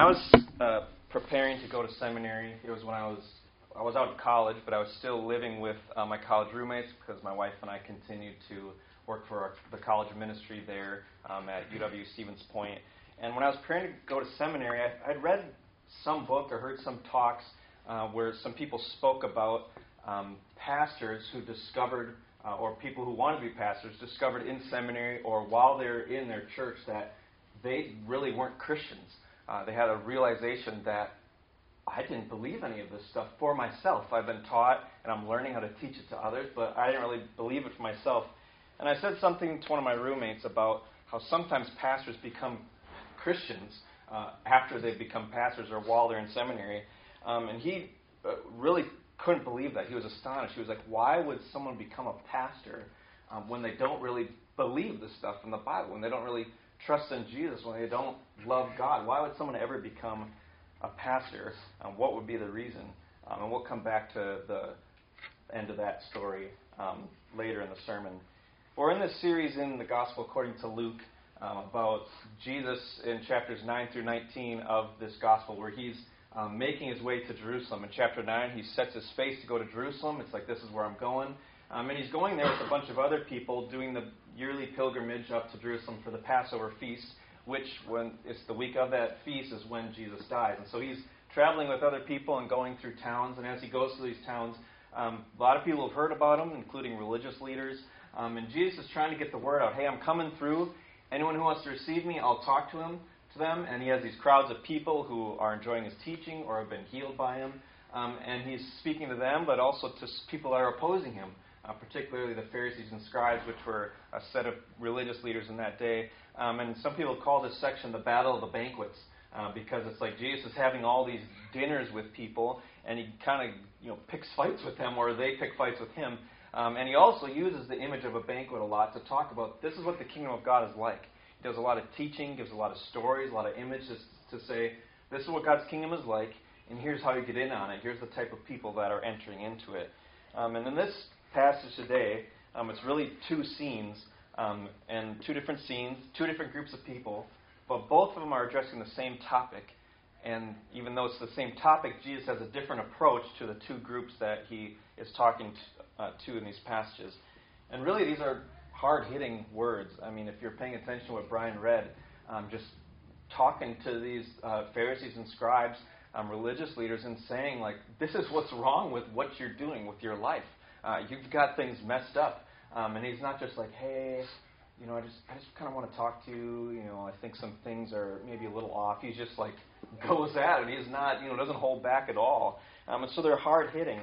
I was uh, preparing to go to seminary, it was when I was I was out of college, but I was still living with uh, my college roommates because my wife and I continued to work for our, the college ministry there um, at UW Stevens Point. And when I was preparing to go to seminary, I, I'd read some book or heard some talks uh, where some people spoke about um, pastors who discovered, uh, or people who wanted to be pastors, discovered in seminary or while they're in their church that they really weren't Christians. Uh, they had a realization that I didn't believe any of this stuff for myself. I've been taught and I'm learning how to teach it to others, but I didn't really believe it for myself. And I said something to one of my roommates about how sometimes pastors become Christians uh, after they've become pastors or while they're in seminary. Um, and he uh, really couldn't believe that. He was astonished. He was like, why would someone become a pastor um, when they don't really believe the stuff in the Bible, when they don't really trust in Jesus, when they don't love God? Why would someone ever become a pastor? Um, what would be the reason? Um, and we'll come back to the end of that story um, later in the sermon. We're in this series in the Gospel according to Luke um, about Jesus in chapters 9 through 19 of this Gospel, where he's um, making his way to Jerusalem. In chapter 9, he sets his face to go to Jerusalem. It's like, this is where I'm going. Um, and he's going there with a bunch of other people doing the yearly pilgrimage up to Jerusalem for the Passover feast, which, when it's the week of that feast, is when Jesus dies. And so he's traveling with other people and going through towns. And as he goes through these towns, um, a lot of people have heard about him, including religious leaders. Um, and Jesus is trying to get the word out hey, I'm coming through. Anyone who wants to receive me, I'll talk to him to them, and he has these crowds of people who are enjoying his teaching or have been healed by him. Um, and he's speaking to them, but also to people that are opposing him, uh, particularly the Pharisees and scribes, which were a set of religious leaders in that day. Um, and some people call this section the Battle of the Banquets. Uh, because it's like Jesus is having all these dinners with people, and he kind of you know picks fights with them, or they pick fights with him. Um, and he also uses the image of a banquet a lot to talk about this is what the kingdom of God is like. He does a lot of teaching, gives a lot of stories, a lot of images to say, this is what God's kingdom is like, and here's how you get in on it. Here's the type of people that are entering into it. Um, and in this passage today, um, it's really two scenes, um, and two different scenes, two different groups of people, but both of them are addressing the same topic. And even though it's the same topic, Jesus has a different approach to the two groups that he is talking to, uh, to in these passages. And really, these are hard hitting words. I mean, if you're paying attention to what Brian read, um, just talking to these uh, Pharisees and scribes, um, religious leaders, and saying, like, this is what's wrong with what you're doing with your life. Uh, you've got things messed up. Um, and he's not just like, hey, you know, I just, I just kind of want to talk to you. You know, I think some things are maybe a little off. He's just like goes at it. He's not, you know, doesn't hold back at all. Um, and so they're hard hitting.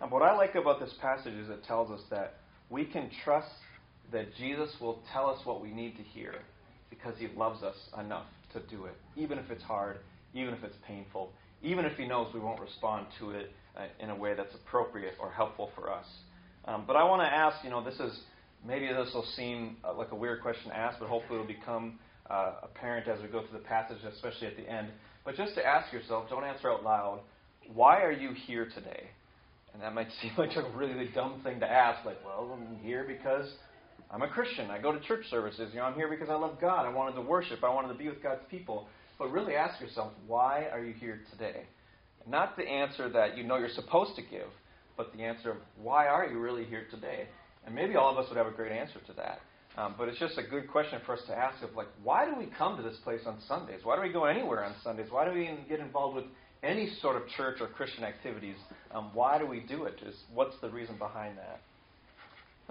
And what I like about this passage is it tells us that we can trust that Jesus will tell us what we need to hear because he loves us enough to do it, even if it's hard, even if it's painful, even if he knows we won't respond to it uh, in a way that's appropriate or helpful for us. Um, but I want to ask, you know, this is maybe this will seem uh, like a weird question to ask, but hopefully it'll become uh, apparent as we go through the passage, especially at the end. But just to ask yourself, don't answer out loud, why are you here today? And that might seem like a really dumb thing to ask, like, well, I'm here because I'm a Christian. I go to church services. You know, I'm here because I love God. I wanted to worship. I wanted to be with God's people. But really ask yourself, why are you here today? Not the answer that you know you're supposed to give, but the answer of why are you really here today? And maybe all of us would have a great answer to that. Um, but it's just a good question for us to ask of like, why do we come to this place on Sundays? Why do we go anywhere on Sundays? Why do we even get involved with any sort of church or Christian activities? Um, why do we do it? Just what's the reason behind that?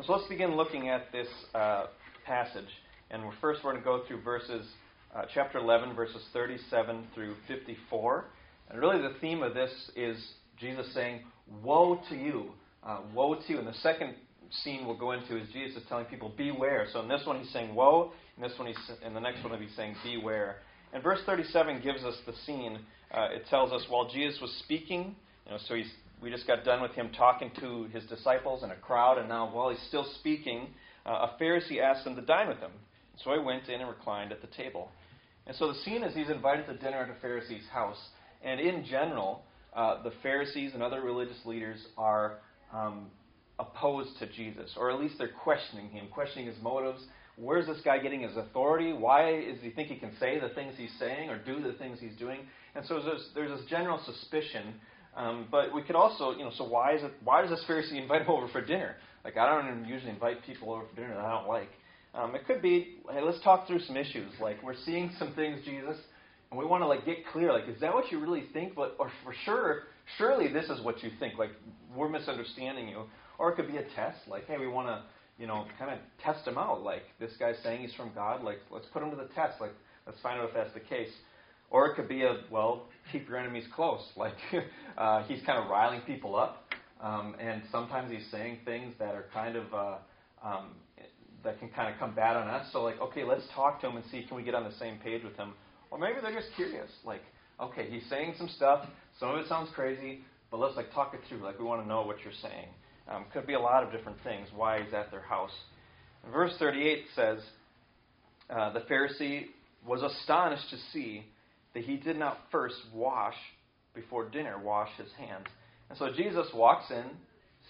So let's begin looking at this uh, passage. And we're, first, we're going to go through verses, uh, chapter 11, verses 37 through 54. And really, the theme of this is Jesus saying, Woe to you! Uh, woe to you. And the second scene we'll go into is Jesus is telling people, Beware. So in this one, he's saying, Woe. In this one, he's, in the next one, he's saying, Beware. And verse 37 gives us the scene. Uh, it tells us while Jesus was speaking, you know, so he's we just got done with him talking to his disciples and a crowd, and now while he's still speaking, uh, a Pharisee asked him to dine with him. So he went in and reclined at the table. And so the scene is he's invited to dinner at a Pharisee's house. And in general, uh, the Pharisees and other religious leaders are um, opposed to Jesus, or at least they're questioning him, questioning his motives, where's this guy getting his authority? Why does he think he can say the things he's saying or do the things he's doing? And so there's, there's this general suspicion. Um, but we could also, you know, so why is it? Why does this Pharisee invite him over for dinner? Like I don't usually invite people over for dinner that I don't like. Um, it could be, hey, let's talk through some issues. Like we're seeing some things, Jesus, and we want to like get clear. Like, is that what you really think? But or for sure, surely this is what you think. Like we're misunderstanding you. Or it could be a test. Like, hey, we want to you know, kind of test him out. Like, this guy's saying he's from God. Like, let's put him to the test. Like, let's find out if that's the case. Or it could be a, well, keep your enemies close. Like, uh, he's kind of riling people up. Um, and sometimes he's saying things that are kind of, uh, um, that can kind of come bad on us. So, like, okay, let's talk to him and see can we get on the same page with him. Or maybe they're just curious. Like, okay, he's saying some stuff. Some of it sounds crazy, but let's, like, talk it through. Like, we want to know what you're saying. Um, could be a lot of different things why he's at their house. Verse 38 says, uh, The Pharisee was astonished to see that he did not first wash before dinner, wash his hands. And so Jesus walks in,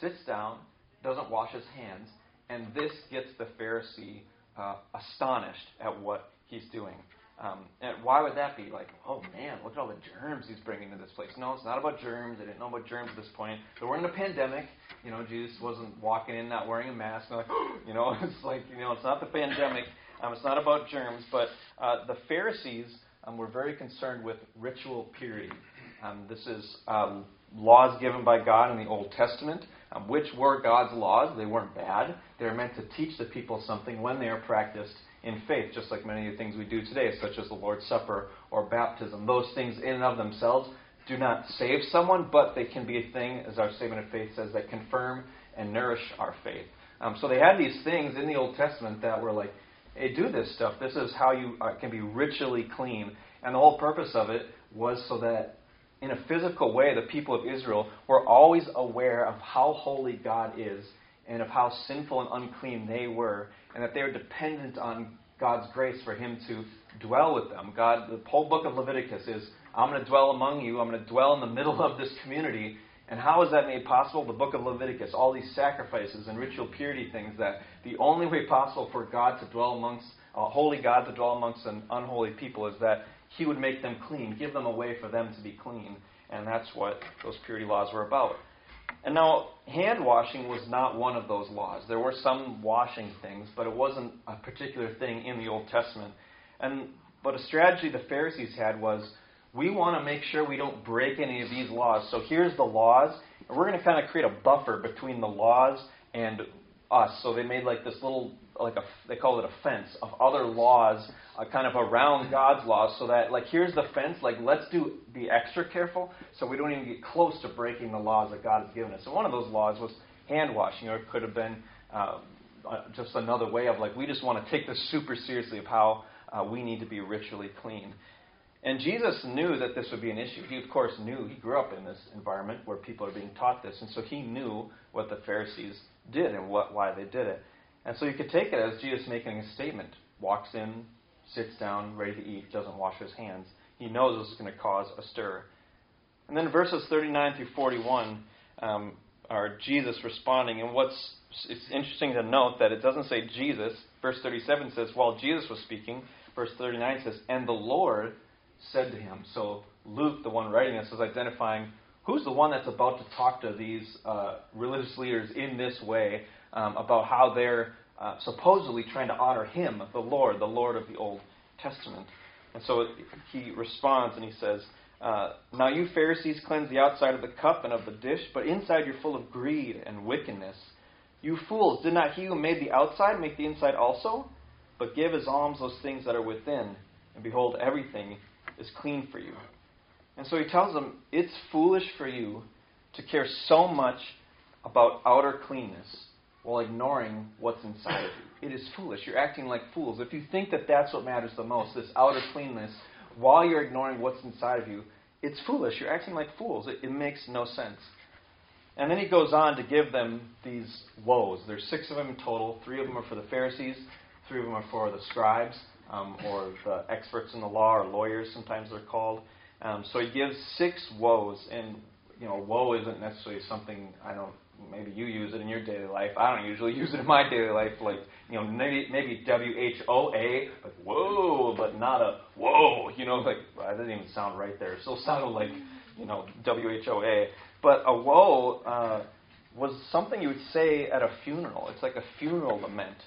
sits down, doesn't wash his hands, and this gets the Pharisee uh, astonished at what he's doing. Um, and why would that be? Like, oh man, look at all the germs he's bringing to this place. No, it's not about germs. They didn't know about germs at this point. They were in a pandemic. You know, Jesus wasn't walking in not wearing a mask. Like, you know, it's like, you know, it's not the pandemic. Um, it's not about germs. But uh, the Pharisees um, were very concerned with ritual purity. Um, this is uh, laws given by God in the Old Testament, um, which were God's laws. They weren't bad. They were meant to teach the people something when they are practiced in faith, just like many of the things we do today, such as the Lord's Supper or baptism. Those things, in and of themselves, do not save someone, but they can be a thing, as our statement of faith says, that confirm and nourish our faith. Um, so they had these things in the Old Testament that were like, hey, do this stuff. This is how you uh, can be ritually clean. And the whole purpose of it was so that in a physical way, the people of Israel were always aware of how holy God is and of how sinful and unclean they were, and that they were dependent on God's grace for Him to dwell with them. God, the whole book of Leviticus is, I'm going to dwell among you. I'm going to dwell in the middle of this community. And how is that made possible? The book of Leviticus, all these sacrifices and ritual purity things that the only way possible for God to dwell amongst, a holy God to dwell amongst an unholy people is that He would make them clean, give them a way for them to be clean. And that's what those purity laws were about. And now, hand washing was not one of those laws. There were some washing things, but it wasn't a particular thing in the Old Testament. And but a strategy the Pharisees had was we want to make sure we don't break any of these laws. So here's the laws, and we're going to kind of create a buffer between the laws and us. So they made like this little, like a, they call it a fence of other laws, uh, kind of around God's laws, so that like here's the fence. Like let's do be extra careful, so we don't even get close to breaking the laws that God has given us. And one of those laws was hand washing, or it could have been uh, uh, just another way of like we just want to take this super seriously of how uh, we need to be ritually clean. And Jesus knew that this would be an issue. He, of course, knew. He grew up in this environment where people are being taught this. And so he knew what the Pharisees did and what, why they did it. And so you could take it as Jesus making a statement. Walks in, sits down, ready to eat, doesn't wash his hands. He knows this is going to cause a stir. And then verses 39 through 41 um, are Jesus responding. And what's it's interesting to note that it doesn't say Jesus. Verse 37 says, while Jesus was speaking. Verse 39 says, and the Lord said to him. So Luke, the one writing this, is identifying who's the one that's about to talk to these uh, religious leaders in this way um, about how they're uh, supposedly trying to honor him, the Lord, the Lord of the Old Testament. And so he responds and he says, uh, Now you Pharisees cleanse the outside of the cup and of the dish, but inside you're full of greed and wickedness. You fools, did not he who made the outside make the inside also? But give as alms those things that are within, and behold, everything is clean for you. And so he tells them, it's foolish for you to care so much about outer cleanness while ignoring what's inside of you. It is foolish. You're acting like fools. If you think that that's what matters the most, this outer cleanness, while you're ignoring what's inside of you, it's foolish. You're acting like fools. It, it makes no sense. And then he goes on to give them these woes. There's six of them in total. Three of them are for the Pharisees, three of them are for the scribes, um, or the experts in the law, or lawyers, sometimes they're called. Um, so he gives six woes, and you know, woe isn't necessarily something I don't maybe you use it in your daily life. I don't usually use it in my daily life. Like, you know, maybe, maybe W H O A, like whoa, but not a whoa. You know, like well, that didn't even sound right there. It still sounded like, you know, W H O A. But a woe uh, was something you would say at a funeral. It's like a funeral lament.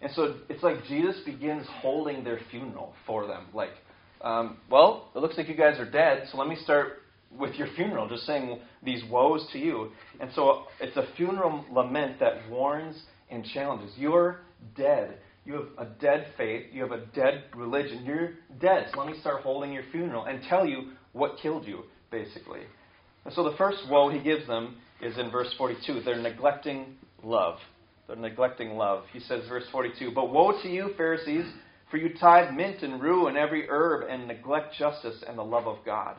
And so it's like Jesus begins holding their funeral for them. Like, um, well, it looks like you guys are dead, so let me start with your funeral, just saying these woes to you. And so it's a funeral lament that warns and challenges. You're dead. You have a dead faith. You have a dead religion. You're dead. So let me start holding your funeral and tell you what killed you, basically. And so the first woe he gives them is in verse 42. They're neglecting love. They're neglecting love. He says, verse 42, But woe to you, Pharisees, for you tithe mint and rue and every herb and neglect justice and the love of God.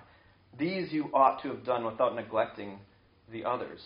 These you ought to have done without neglecting the others.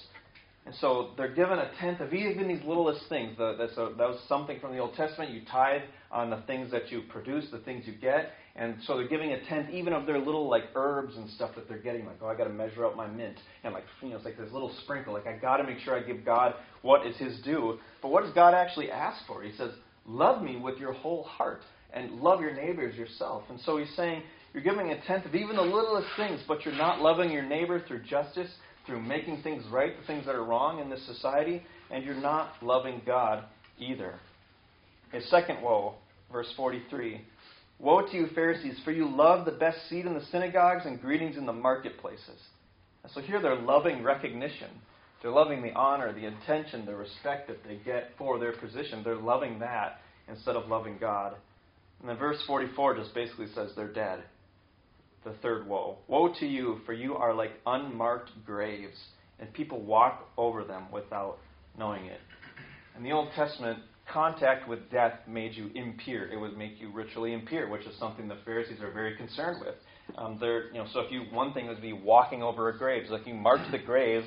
And so they're given a tenth of even these littlest things. The, a, that was something from the Old Testament. You tithe on the things that you produce, the things you get. And so they're giving a tenth even of their little like herbs and stuff that they're getting. Like, oh, I got to measure out my mint. And like, you know, it's like this little sprinkle. Like, I got to make sure I give God what is His due. But what does God actually ask for? He says, love me with your whole heart and love your neighbors yourself. And so He's saying, you're giving a tenth of even the littlest things, but you're not loving your neighbor through justice, through making things right, the things that are wrong in this society, and you're not loving God either. His second woe, verse 43 Woe to you, Pharisees, for you love the best seat in the synagogues and greetings in the marketplaces. So here they're loving recognition. They're loving the honor, the attention, the respect that they get for their position. They're loving that instead of loving God. And then verse 44 just basically says they're dead the third woe. Woe to you, for you are like unmarked graves, and people walk over them without knowing it. In the Old Testament, contact with death made you impure. It would make you ritually impure, which is something the Pharisees are very concerned with. Um, you know, so if you one thing would be walking over a grave, so like you marked the grave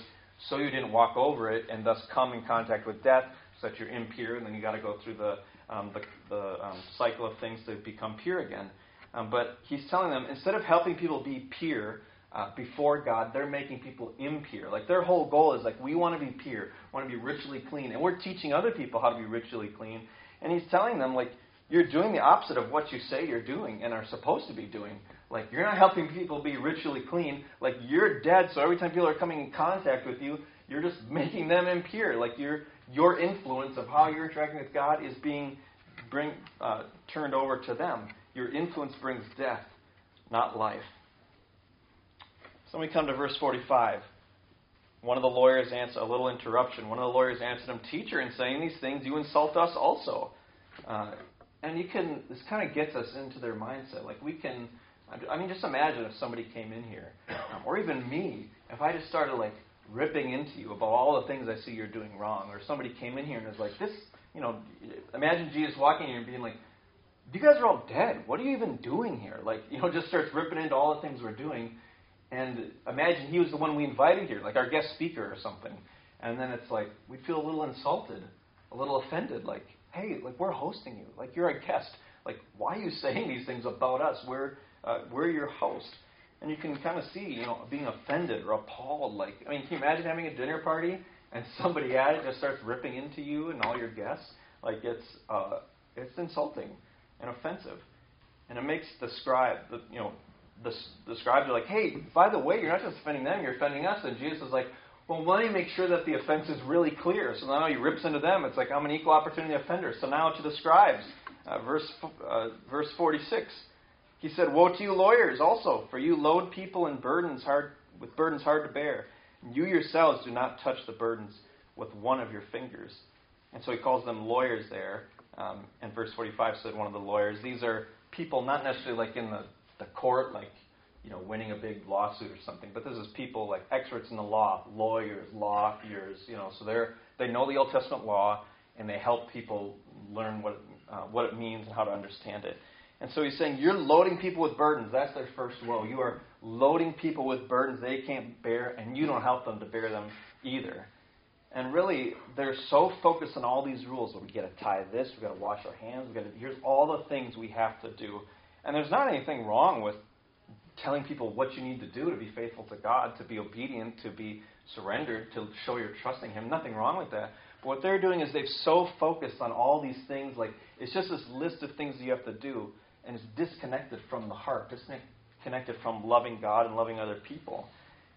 so you didn't walk over it and thus come in contact with death, so that you're impure, and then you got to go through the um, the, the um, cycle of things to become pure again. Um, but he's telling them instead of helping people be pure uh, before God, they're making people impure. Like their whole goal is like we want to be pure, want to be ritually clean, and we're teaching other people how to be ritually clean. And he's telling them like you're doing the opposite of what you say you're doing and are supposed to be doing. Like you're not helping people be ritually clean. Like you're dead, so every time people are coming in contact with you, you're just making them impure. Like your your influence of how you're interacting with God is being bring uh, turned over to them. Your influence brings death, not life. So we come to verse 45. One of the lawyers answered, a little interruption. One of the lawyers answered him, Teacher, in saying these things, you insult us also. Uh, and you can, this kind of gets us into their mindset. Like we can, I mean, just imagine if somebody came in here, um, or even me, if I just started like ripping into you about all the things I see you're doing wrong, or somebody came in here and was like, this, you know, imagine Jesus walking here and being like, you guys are all dead. What are you even doing here? Like, you know, just starts ripping into all the things we're doing. And imagine he was the one we invited here, like our guest speaker or something. And then it's like, we'd feel a little insulted, a little offended. Like, hey, like we're hosting you. Like you're a guest. Like, why are you saying these things about us? We're, uh, we're your host. And you can kind of see, you know, being offended or appalled. Like, I mean, can you imagine having a dinner party and somebody at it just starts ripping into you and all your guests? Like, it's, uh, it's insulting and offensive. And it makes the scribe, the, you know, the, the scribes are like, hey, by the way, you're not just offending them, you're offending us. And Jesus is like, well, let me make sure that the offense is really clear. So now he rips into them. It's like, I'm an equal opportunity offender. So now to the scribes, uh, verse, uh, verse 46. He said, Woe to you, lawyers, also, for you load people in burdens hard, with burdens hard to bear. And you yourselves do not touch the burdens with one of your fingers. And so he calls them lawyers there. Um, and verse 45 said one of the lawyers, these are people not necessarily like in the, the court, like, you know, winning a big lawsuit or something, but this is people like experts in the law, lawyers, lawyers, you know, so they're, they know the Old Testament law and they help people learn what, uh, what it means and how to understand it. And so he's saying, You're loading people with burdens. That's their first woe. You are loading people with burdens they can't bear, and you don't help them to bear them either. And really, they're so focused on all these rules. we got to tie this, we got to wash our hands, we got to here's all the things we have to do. And there's not anything wrong with telling people what you need to do to be faithful to God, to be obedient, to be surrendered, to show you're trusting Him. Nothing wrong with that. But what they're doing is they've so focused on all these things, like it's just this list of things you have to do, and it's disconnected from the heart, disconnected from loving God and loving other people.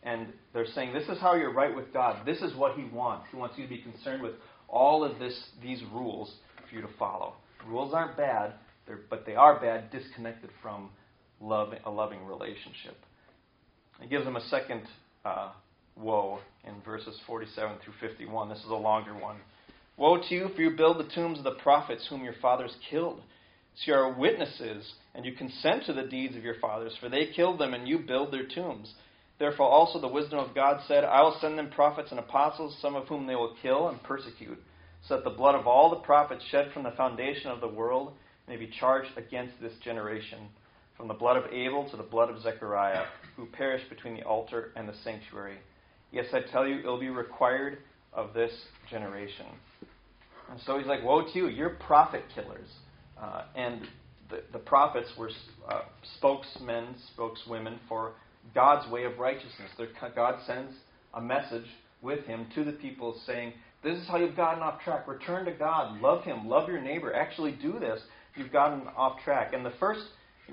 And they're saying, This is how you're right with God. This is what He wants. He wants you to be concerned with all of this, these rules for you to follow. Rules aren't bad, but they are bad disconnected from love, a loving relationship. It gives them a second uh, woe in verses 47 through 51. This is a longer one. Woe to you, for you build the tombs of the prophets whom your fathers killed. So you are witnesses, and you consent to the deeds of your fathers, for they killed them, and you build their tombs. Therefore also the wisdom of God said, I will send them prophets and apostles, some of whom they will kill and persecute, so that the blood of all the prophets shed from the foundation of the world may be charged against this generation, from the blood of Abel to the blood of Zechariah, who perished between the altar and the sanctuary. Yes, I tell you, it will be required of this generation. And so he's like, Woe to you, you're prophet killers. Uh, and the, the prophets were uh, spokesmen, spokeswomen for God's way of righteousness. God sends a message with him to the people saying, This is how you've gotten off track. Return to God. Love him. Love your neighbor. Actually do this. You've gotten off track. And the first,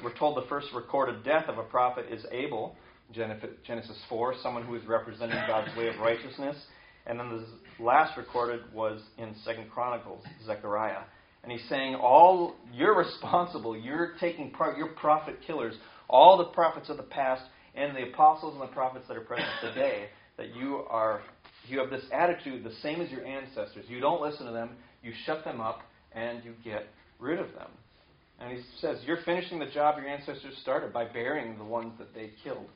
we're told the first recorded death of a prophet is Abel, Genesis 4, someone who is representing God's way of righteousness. And then the last recorded was in Second Chronicles, Zechariah. And he's saying, All you're responsible, you're taking part, you're prophet killers. All the prophets of the past and the apostles and the prophets that are present today, that you are you have this attitude the same as your ancestors. You don't listen to them, you shut them up, and you get rid of them. And he says, You're finishing the job your ancestors started by burying the ones that they killed.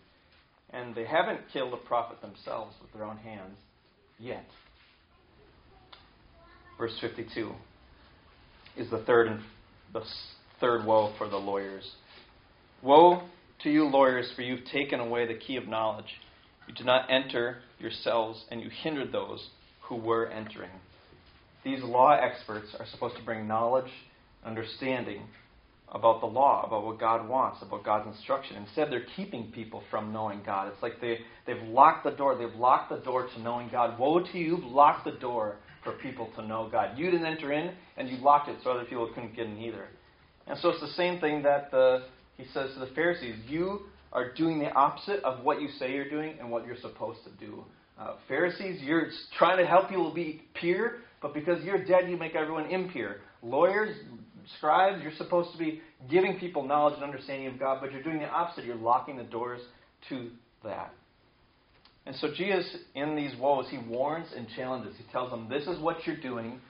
And they haven't killed a prophet themselves with their own hands yet. Verse 52 is the third and the third woe for the lawyers. Woe to you, lawyers, for you've taken away the key of knowledge. You did not enter yourselves, and you hindered those who were entering. These law experts are supposed to bring knowledge, understanding about the law, about what God wants, about God's instruction. Instead, they're keeping people from knowing God. It's like they, they've locked the door. They've locked the door to knowing God. Woe to you, locked the door for people to know God. You didn't enter in, and you locked it so other people couldn't get in either. And so it's the same thing that the, he says to the Pharisees. You are doing the opposite of what you say you're doing and what you're supposed to do. Uh, Pharisees, you're trying to help people be pure, but because you're dead, you make everyone impure. Lawyers, scribes, you're supposed to be giving people knowledge and understanding of God, but you're doing the opposite. You're locking the doors to that. And so Jesus, in these woes, he warns and challenges. He tells them, This is what you're doing,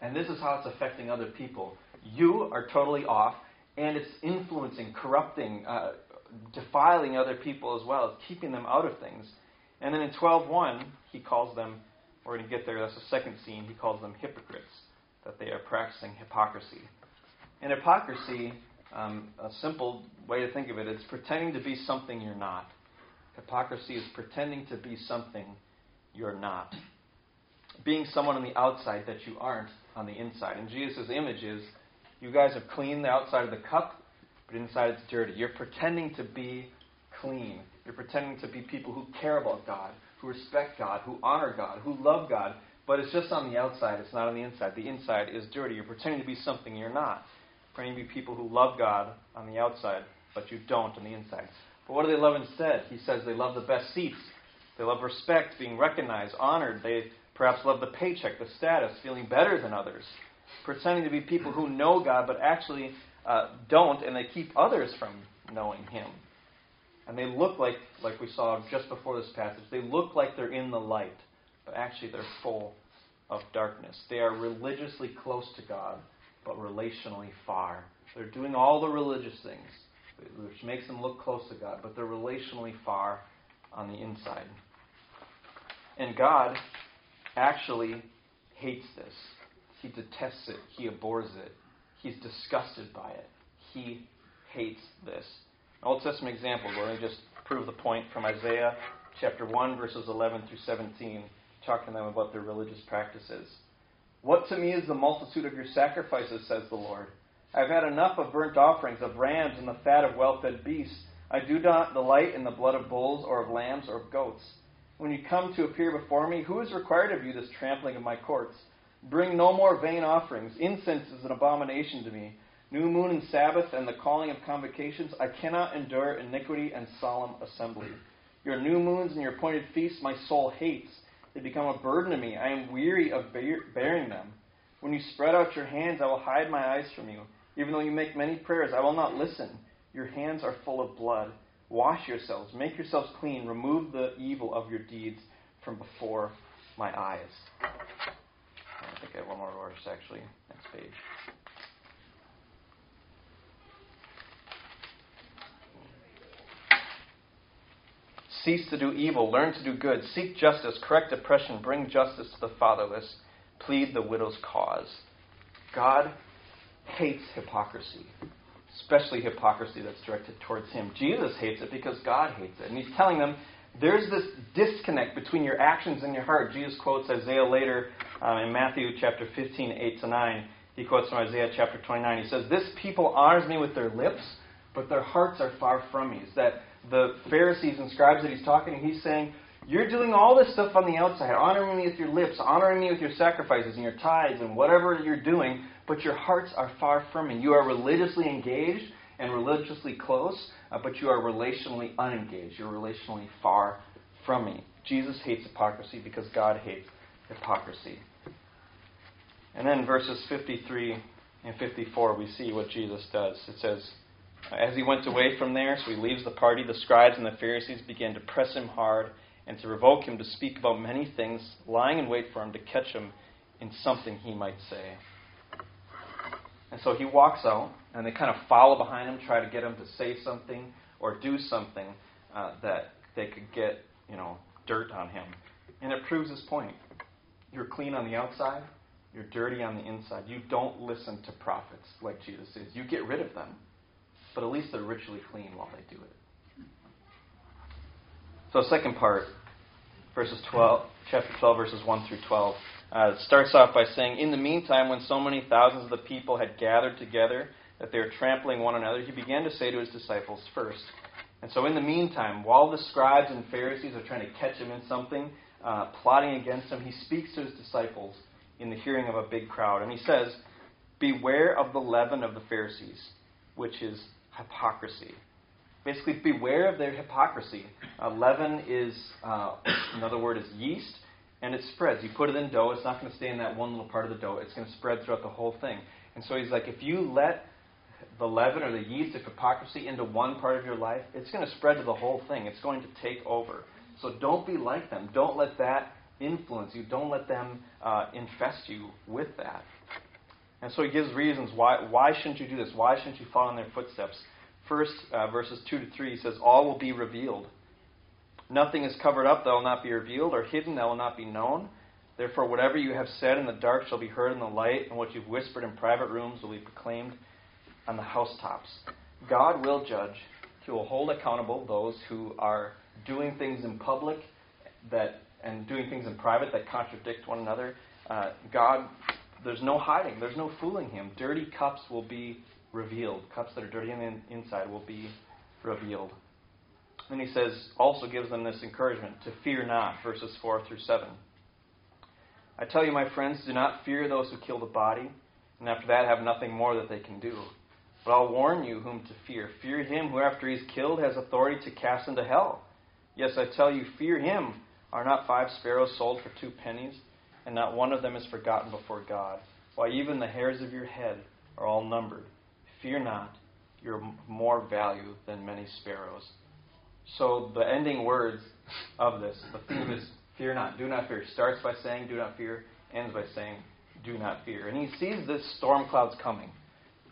and this is how it's affecting other people. You are totally off, and it's influencing, corrupting, uh, defiling other people as well. It's keeping them out of things. And then in 12.1, he calls them, we're going to get there, that's the second scene, he calls them hypocrites, that they are practicing hypocrisy. And hypocrisy, um, a simple way to think of it, it's pretending to be something you're not. Hypocrisy is pretending to be something you're not. Being someone on the outside that you aren't on the inside. And Jesus' image is you guys have cleaned the outside of the cup, but inside it's dirty. You're pretending to be clean. You're pretending to be people who care about God, who respect God, who honor God, who love God, but it's just on the outside, it's not on the inside. The inside is dirty. You're pretending to be something you're not. Pretending to be people who love God on the outside, but you don't on the inside. But what do they love instead? He says they love the best seats. They love respect, being recognized, honored. They perhaps love the paycheck, the status, feeling better than others. Pretending to be people who know God, but actually uh, don't, and they keep others from knowing Him. And they look like, like we saw just before this passage, they look like they're in the light, but actually they're full of darkness. They are religiously close to God, but relationally far. They're doing all the religious things, which makes them look close to God, but they're relationally far on the inside. And God actually hates this. He detests it. He abhors it. He's disgusted by it. He hates this. Old Testament example. Let me just prove the point from Isaiah chapter 1, verses 11 through 17, talking to them about their religious practices. What to me is the multitude of your sacrifices, says the Lord? I've had enough of burnt offerings, of rams, and the fat of well fed beasts. I do not delight in the blood of bulls or of lambs or of goats. When you come to appear before me, who is required of you this trampling of my courts? Bring no more vain offerings. Incense is an abomination to me. New moon and Sabbath and the calling of convocations, I cannot endure iniquity and solemn assembly. Your new moons and your appointed feasts my soul hates. They become a burden to me. I am weary of bearing them. When you spread out your hands, I will hide my eyes from you. Even though you make many prayers, I will not listen. Your hands are full of blood. Wash yourselves, make yourselves clean, remove the evil of your deeds from before my eyes. I think I have one more verse actually. Next page. Cease to do evil, learn to do good, seek justice, correct oppression, bring justice to the fatherless, plead the widow's cause. God hates hypocrisy especially hypocrisy that's directed towards him. Jesus hates it because God hates it. And he's telling them there's this disconnect between your actions and your heart. Jesus quotes Isaiah later um, in Matthew chapter 15, 8 to 9. He quotes from Isaiah chapter 29. He says, This people honors me with their lips, but their hearts are far from me. Is that the Pharisees and scribes that he's talking to, he's saying, You're doing all this stuff on the outside, honoring me with your lips, honoring me with your sacrifices and your tithes and whatever you're doing, but your hearts are far from me. You are religiously engaged and religiously close, uh, but you are relationally unengaged. You're relationally far from me. Jesus hates hypocrisy because God hates hypocrisy. And then verses 53 and 54, we see what Jesus does. It says, As he went away from there, so he leaves the party, the scribes and the Pharisees began to press him hard and to revoke him to speak about many things, lying in wait for him to catch him in something he might say. And so he walks out, and they kind of follow behind him, try to get him to say something or do something uh, that they could get, you know, dirt on him. And it proves his point. You're clean on the outside, you're dirty on the inside. You don't listen to prophets like Jesus is. You get rid of them, but at least they're ritually clean while they do it. So, second part, verses 12, chapter 12, verses 1 through 12. Uh, it starts off by saying, In the meantime, when so many thousands of the people had gathered together that they were trampling one another, he began to say to his disciples first. And so, in the meantime, while the scribes and Pharisees are trying to catch him in something, uh, plotting against him, he speaks to his disciples in the hearing of a big crowd. And he says, Beware of the leaven of the Pharisees, which is hypocrisy. Basically, beware of their hypocrisy. Uh, leaven is, uh, another word is yeast and it spreads. You put it in dough, it's not going to stay in that one little part of the dough. It's going to spread throughout the whole thing. And so he's like, if you let the leaven or the yeast of hypocrisy into one part of your life, it's going to spread to the whole thing. It's going to take over. So don't be like them. Don't let that influence you. Don't let them uh, infest you with that. And so he gives reasons why why shouldn't you do this? Why shouldn't you follow in their footsteps? First, uh, verses two to three, he says, "All will be revealed." Nothing is covered up that will not be revealed, or hidden that will not be known. Therefore, whatever you have said in the dark shall be heard in the light, and what you've whispered in private rooms will be proclaimed on the housetops. God will judge. He will hold accountable those who are doing things in public that and doing things in private that contradict one another. Uh, God, there's no hiding. There's no fooling Him. Dirty cups will be revealed. Cups that are dirty on the inside will be revealed. Then he says, also gives them this encouragement to fear not, verses 4 through 7. I tell you, my friends, do not fear those who kill the body, and after that have nothing more that they can do. But I'll warn you whom to fear. Fear him who, after he's killed, has authority to cast into hell. Yes, I tell you, fear him. Are not five sparrows sold for two pennies, and not one of them is forgotten before God? Why, even the hairs of your head are all numbered. Fear not, you're more value than many sparrows. So the ending words of this, the theme is fear not, do not fear. Starts by saying do not fear, ends by saying do not fear. And he sees this storm clouds coming.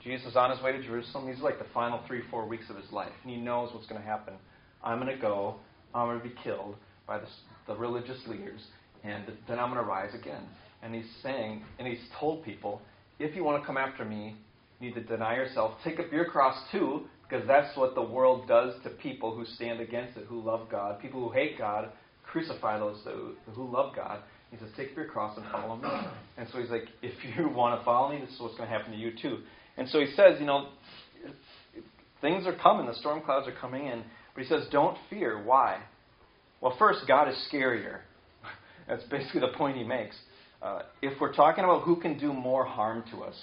Jesus is on his way to Jerusalem. These are like the final three, four weeks of his life. And he knows what's going to happen. I'm going to go. I'm going to be killed by the, the religious leaders. And then I'm going to rise again. And he's saying, and he's told people, if you want to come after me, you need to deny yourself. Take up your cross too, because that's what the world does to people who stand against it, who love God. People who hate God crucify those who, who love God. He says, Take up your cross and follow me. And so he's like, If you want to follow me, this is what's going to happen to you too. And so he says, You know, things are coming. The storm clouds are coming in. But he says, don't fear. Why? Well, first, God is scarier. That's basically the point he makes. Uh, if we're talking about who can do more harm to us,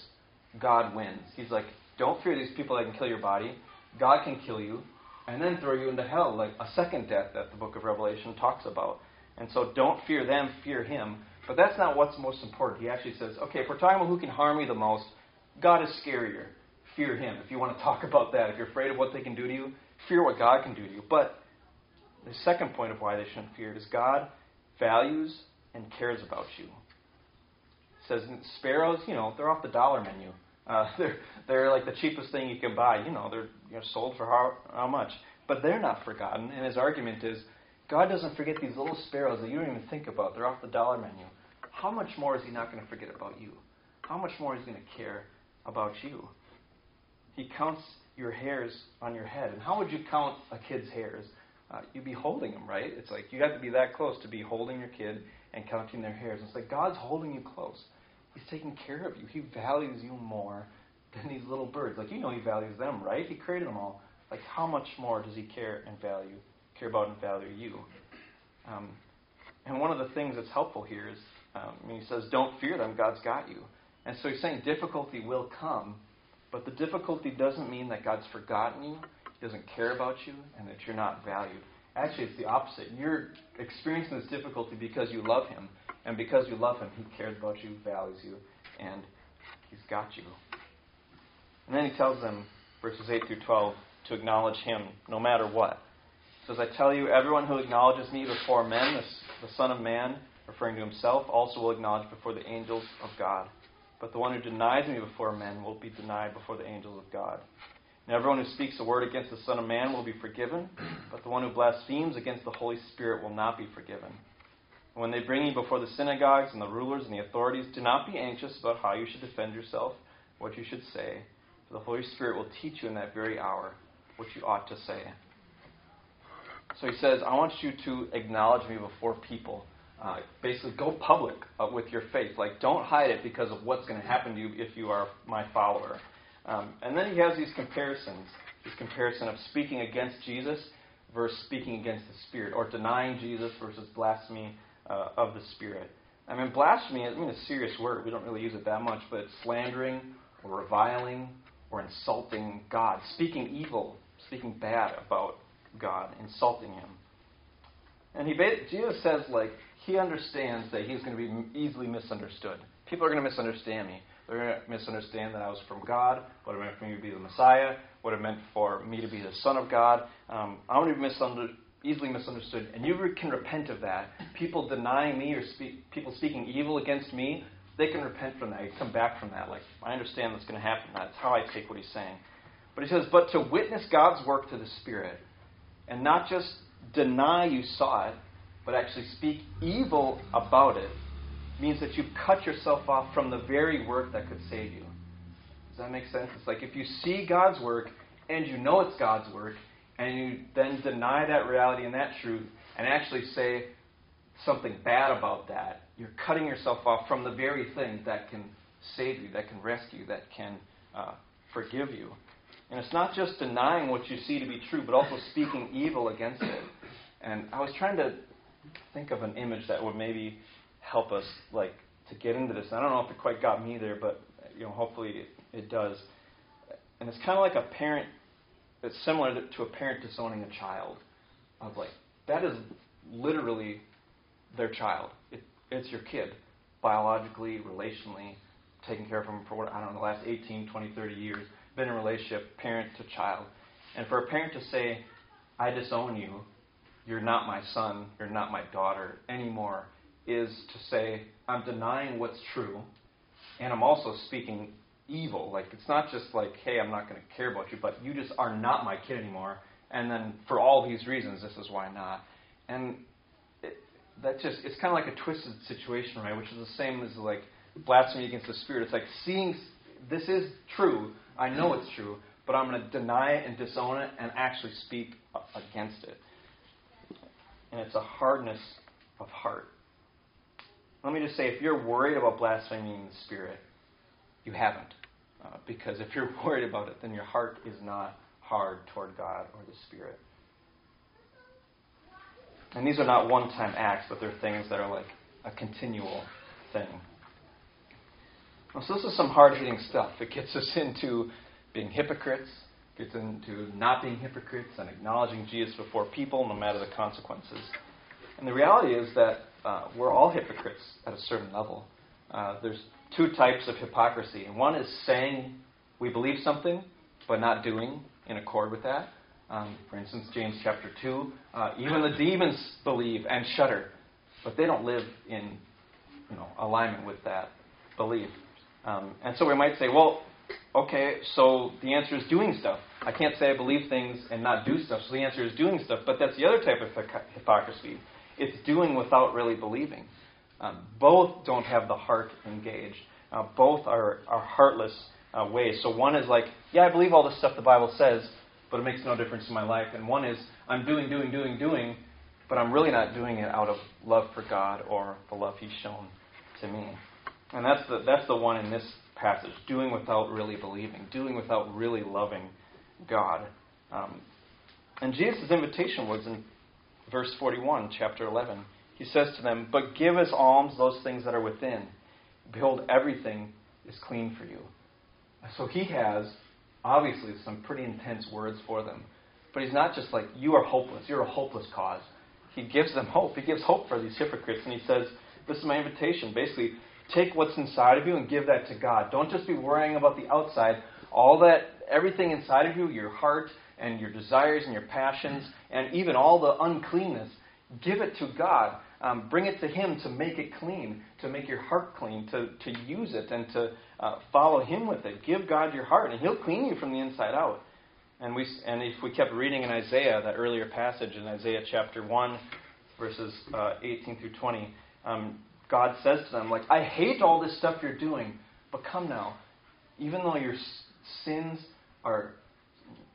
God wins. He's like, don't fear these people that can kill your body. God can kill you and then throw you into hell, like a second death that the book of Revelation talks about. And so don't fear them, fear him. But that's not what's most important. He actually says, okay, if we're talking about who can harm you the most, God is scarier. Fear him. If you want to talk about that, if you're afraid of what they can do to you, fear what God can do to you. But the second point of why they shouldn't fear is God values and cares about you. It says sparrows, you know, they're off the dollar menu. Uh, they're they're like the cheapest thing you can buy. You know, they're you know, sold for how how much, but they're not forgotten. And his argument is, God doesn't forget these little sparrows that you don't even think about. They're off the dollar menu. How much more is He not going to forget about you? How much more is He going to care about you? He counts your hairs on your head. And how would you count a kid's hairs? Uh, you'd be holding them, right? It's like you have to be that close to be holding your kid and counting their hairs. It's like God's holding you close. He's taking care of you. He values you more than these little birds. Like you know, He values them, right? He created them all. Like how much more does He care and value, care about and value you? Um, and one of the things that's helpful here is, um, He says, "Don't fear them. God's got you." And so He's saying difficulty will come, but the difficulty doesn't mean that God's forgotten you. He doesn't care about you, and that you're not valued. Actually, it's the opposite. You're experiencing this difficulty because you love Him, and because you love Him, He cares about you, values you, and He's got you. And then He tells them, verses 8 through 12, to acknowledge Him no matter what. Says, I tell you, everyone who acknowledges me before men, the, the Son of Man, referring to Himself, also will acknowledge before the angels of God. But the one who denies me before men will be denied before the angels of God. And everyone who speaks a word against the Son of Man will be forgiven, but the one who blasphemes against the Holy Spirit will not be forgiven. When they bring you before the synagogues and the rulers and the authorities, do not be anxious about how you should defend yourself, what you should say, for the Holy Spirit will teach you in that very hour what you ought to say. So he says, I want you to acknowledge me before people. Uh, basically, go public uh, with your faith. Like, don't hide it because of what's going to happen to you if you are my follower. Um, and then he has these comparisons this comparison of speaking against Jesus versus speaking against the Spirit, or denying Jesus versus blasphemy uh, of the Spirit. I mean, blasphemy, I mean, a serious word. We don't really use it that much, but it's slandering or reviling or insulting God, speaking evil, speaking bad about God, insulting Him. And he, Jesus says, like, he understands that he's going to be easily misunderstood. People are going to misunderstand me. They're going to misunderstand that I was from God, what it meant for me to be the Messiah, what it meant for me to be the Son of God. Um, I'm going to be misunder- easily misunderstood, and you can repent of that. People denying me or speak, people speaking evil against me, they can repent from that. come back from that. Like, I understand that's going to happen. That's how I take what he's saying. But he says, but to witness God's work to the Spirit, and not just deny you saw it, but actually speak evil about it, means that you've cut yourself off from the very work that could save you. Does that make sense? It's like if you see God's work and you know it's God's work, and you then deny that reality and that truth, and actually say something bad about that, you're cutting yourself off from the very thing that can save you, that can rescue, that can uh, forgive you. And it's not just denying what you see to be true, but also speaking evil against it. And I was trying to think of an image that would maybe help us like to get into this. I don't know if it quite got me there, but you know, hopefully it, it does. And it's kind of like a parent. It's similar to a parent disowning a child. Of like that is literally their child. It, it's your kid, biologically, relationally, taking care of them for what I don't know the last 18, 20, 30 years. Been in a relationship, parent to child, and for a parent to say, "I disown you," you're not my son, you're not my daughter anymore, is to say, I'm denying what's true, and I'm also speaking evil. Like, it's not just like, hey, I'm not going to care about you, but you just are not my kid anymore. And then for all these reasons, this is why not. And it, that just, it's kind of like a twisted situation, right? Which is the same as like blasphemy against the Spirit. It's like seeing this is true. I know it's true, but I'm going to deny it and disown it and actually speak against it and it's a hardness of heart. Let me just say if you're worried about blaspheming the Spirit, you haven't. Uh, because if you're worried about it, then your heart is not hard toward God or the Spirit. And these are not one time acts, but they're things that are like a continual thing. So this is some hard hitting stuff. It gets us into being hypocrites, gets into not being hypocrites, and acknowledging Jesus before people, no matter the consequences. And the reality is that uh, we're all hypocrites at a certain level. Uh, there's two types of hypocrisy, and one is saying we believe something but not doing in accord with that. Um, for instance, James chapter 2, uh, even the demons believe and shudder, but they don't live in you know, alignment with that belief. Um, and so we might say, well, okay, so the answer is doing stuff. I can't say I believe things and not do stuff, so the answer is doing stuff. But that's the other type of hypocrisy. It's doing without really believing. Um, both don't have the heart engaged. Uh, both are, are heartless uh, ways. So one is like, yeah, I believe all the stuff the Bible says, but it makes no difference in my life. And one is, I'm doing, doing, doing, doing, but I'm really not doing it out of love for God or the love He's shown to me. And that's the, that's the one in this passage doing without really believing, doing without really loving God. Um, and Jesus' invitation was in verse 41, chapter 11. He says to them, But give as alms those things that are within. Behold, everything is clean for you. So he has, obviously, some pretty intense words for them. But he's not just like, You are hopeless. You're a hopeless cause. He gives them hope. He gives hope for these hypocrites. And he says, This is my invitation. Basically, take what's inside of you and give that to God. Don't just be worrying about the outside. All that, everything inside of you, your heart and your desires and your passions, and even all the uncleanness, give it to God. Um, bring it to Him to make it clean, to make your heart clean, to, to use it and to uh, follow Him with it. Give God your heart, and He'll clean you from the inside out. And, we, and if we kept reading in Isaiah, that earlier passage in Isaiah chapter 1, verses uh, 18 through 20, um, God says to them, like, I hate all this stuff you're doing, but come now. Even though your sins are,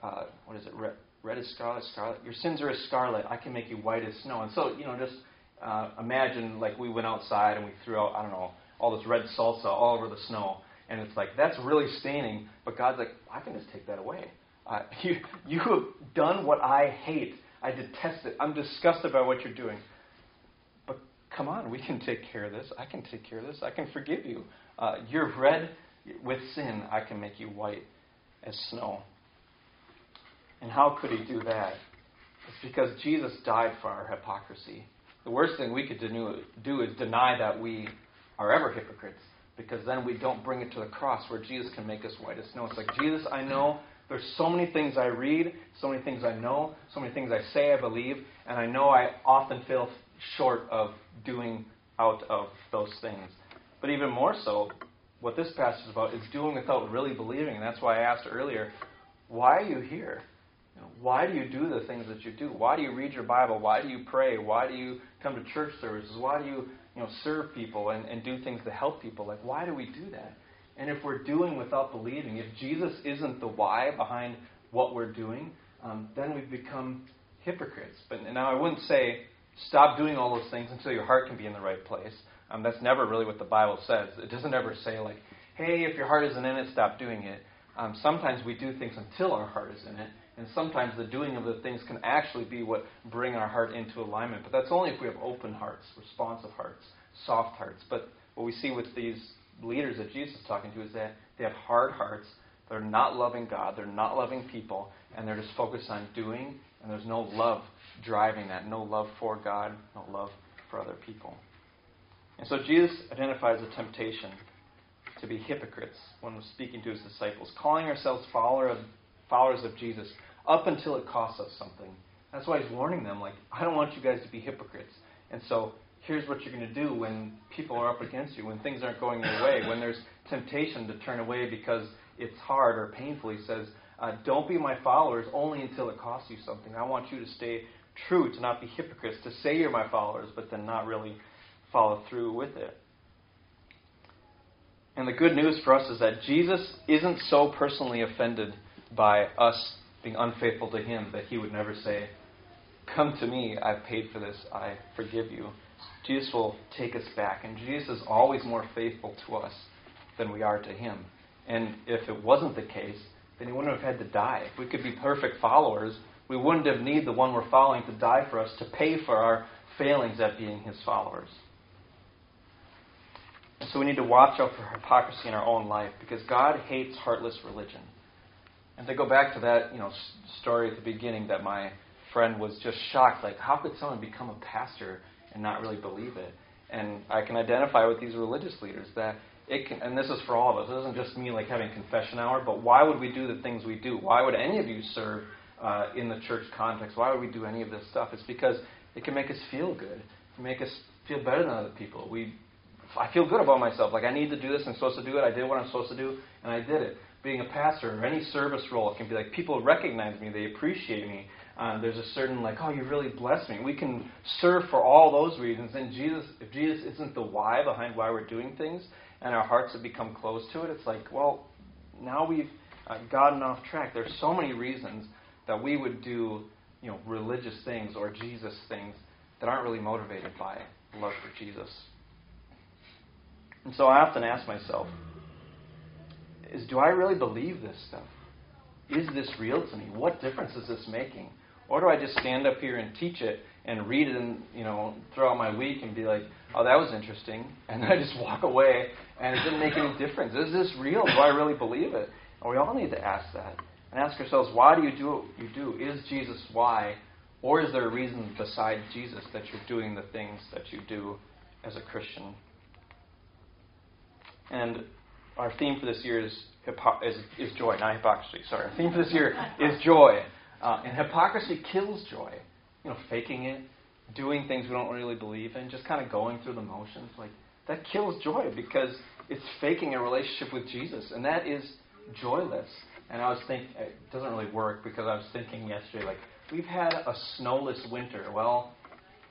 uh, what is it, red, red as scarlet, scarlet, your sins are as scarlet, I can make you white as snow. And so, you know, just uh, imagine like we went outside and we threw out, I don't know, all this red salsa all over the snow. And it's like, that's really staining. But God's like, I can just take that away. Uh, you, you have done what I hate. I detest it. I'm disgusted by what you're doing But come on, we can take care of this. I can take care of this. I can forgive you. Uh, you're red with sin. I can make you white as snow. And how could he do that? It's because Jesus died for our hypocrisy. The worst thing we could do is deny that we are ever hypocrites, because then we don't bring it to the cross where Jesus can make us white as snow. It's like, Jesus, I know there's so many things I read, so many things I know, so many things I say I believe, and I know I often fail short of doing out of those things. But even more so, what this passage is about is doing without really believing. And that's why I asked earlier, why are you here? Why do you do the things that you do? Why do you read your Bible? Why do you pray? Why do you come to church services? Why do you, you know, serve people and, and do things to help people? Like, why do we do that? And if we're doing without believing, if Jesus isn't the why behind what we're doing, um, then we've become hypocrites. But now I wouldn't say Stop doing all those things until your heart can be in the right place. Um, that's never really what the Bible says. It doesn't ever say, like, hey, if your heart isn't in it, stop doing it. Um, sometimes we do things until our heart is in it, and sometimes the doing of the things can actually be what bring our heart into alignment. But that's only if we have open hearts, responsive hearts, soft hearts. But what we see with these leaders that Jesus is talking to is that they have hard hearts. They're not loving God. They're not loving people, and they're just focused on doing, and there's no love driving that no love for God, no love for other people. And so Jesus identifies the temptation to be hypocrites when speaking to his disciples, calling ourselves follower of, followers of Jesus up until it costs us something. That's why he's warning them, like, I don't want you guys to be hypocrites. And so here's what you're going to do when people are up against you, when things aren't going your way, when there's temptation to turn away because it's hard or painful. He says, uh, don't be my followers only until it costs you something. I want you to stay true, to not be hypocrites, to say you're my followers, but then not really follow through with it. And the good news for us is that Jesus isn't so personally offended by us being unfaithful to him that he would never say, Come to me, I've paid for this, I forgive you. Jesus will take us back, and Jesus is always more faithful to us than we are to him. And if it wasn't the case, then he wouldn't have had to die. If we could be perfect followers, we wouldn't have need the one we're following to die for us to pay for our failings at being his followers. And so we need to watch out for hypocrisy in our own life because God hates heartless religion. And to go back to that, you know, story at the beginning that my friend was just shocked, like how could someone become a pastor and not really believe it? And I can identify with these religious leaders that it can, and this is for all of us. It doesn't just mean like having confession hour, but why would we do the things we do? Why would any of you serve uh, in the church context? Why would we do any of this stuff? It's because it can make us feel good, it can make us feel better than other people. We, I feel good about myself. Like I need to do this. I'm supposed to do it. I did what I'm supposed to do, and I did it. Being a pastor or any service role, it can be like people recognize me, they appreciate me. Uh, there's a certain like, oh, you really blessed me. We can serve for all those reasons. And Jesus, if Jesus isn't the why behind why we're doing things, and our hearts have become closed to it, it's like, well, now we've uh, gotten off track. There's so many reasons that we would do, you know, religious things or Jesus things that aren't really motivated by love for Jesus. And so I often ask myself, is do I really believe this stuff? Is this real to me? What difference is this making? Or do I just stand up here and teach it and read it and, you know, throughout my week and be like, oh, that was interesting, and then I just walk away and it didn't make any difference. Is this real? Do I really believe it? And we all need to ask that and ask ourselves, why do you do what you do? Is Jesus why? Or is there a reason beside Jesus that you're doing the things that you do as a Christian? And our theme for this year is, hypo- is, is joy, not hypocrisy. Sorry. Our theme for this year is joy. Uh, and hypocrisy kills joy. You know, faking it, doing things we don't really believe in, just kind of going through the motions. Like, that kills joy because it's faking a relationship with Jesus. And that is joyless. And I was thinking, it doesn't really work because I was thinking yesterday, like, we've had a snowless winter. Well,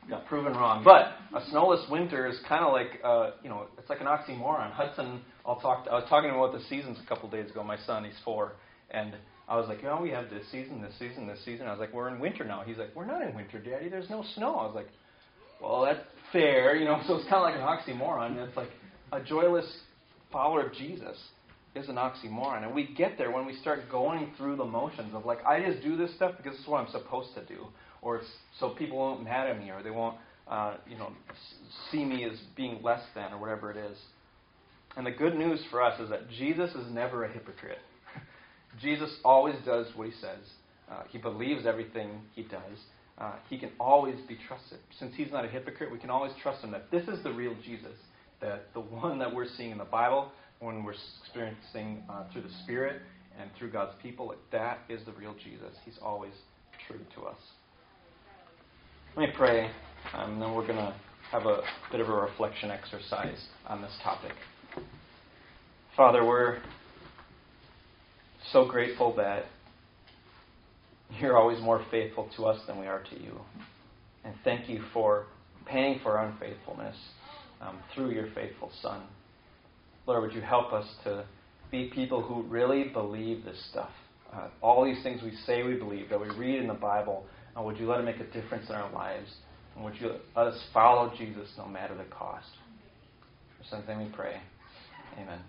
got proven wrong. But a snowless winter is kind of like, uh, you know, it's like an oxymoron. Hudson, I'll talk. To, I was talking about the seasons a couple days ago. My son, he's four, and I was like, you know, we have this season, this season, this season. I was like, we're in winter now. He's like, we're not in winter, Daddy. There's no snow. I was like, well, that's fair, you know. So it's kind of like an oxymoron. It's like a joyless follower of Jesus is an oxymoron, and we get there when we start going through the motions of like, I just do this stuff because it's what I'm supposed to do, or so people won't mad at me, or they won't, uh, you know, see me as being less than, or whatever it is. And the good news for us is that Jesus is never a hypocrite. Jesus always does what he says. Uh, he believes everything he does. Uh, he can always be trusted. Since he's not a hypocrite, we can always trust him that this is the real Jesus, that the one that we're seeing in the Bible, when we're experiencing uh, through the Spirit and through God's people, that, is the real Jesus. He's always true to us. Let me pray, um, and then we're going to have a bit of a reflection exercise on this topic. Father, we're so grateful that you're always more faithful to us than we are to you. And thank you for paying for our unfaithfulness um, through your faithful Son. Lord, would you help us to be people who really believe this stuff? Uh, all these things we say we believe, that we read in the Bible, and would you let it make a difference in our lives? And would you let us follow Jesus no matter the cost? For something we pray. Amen.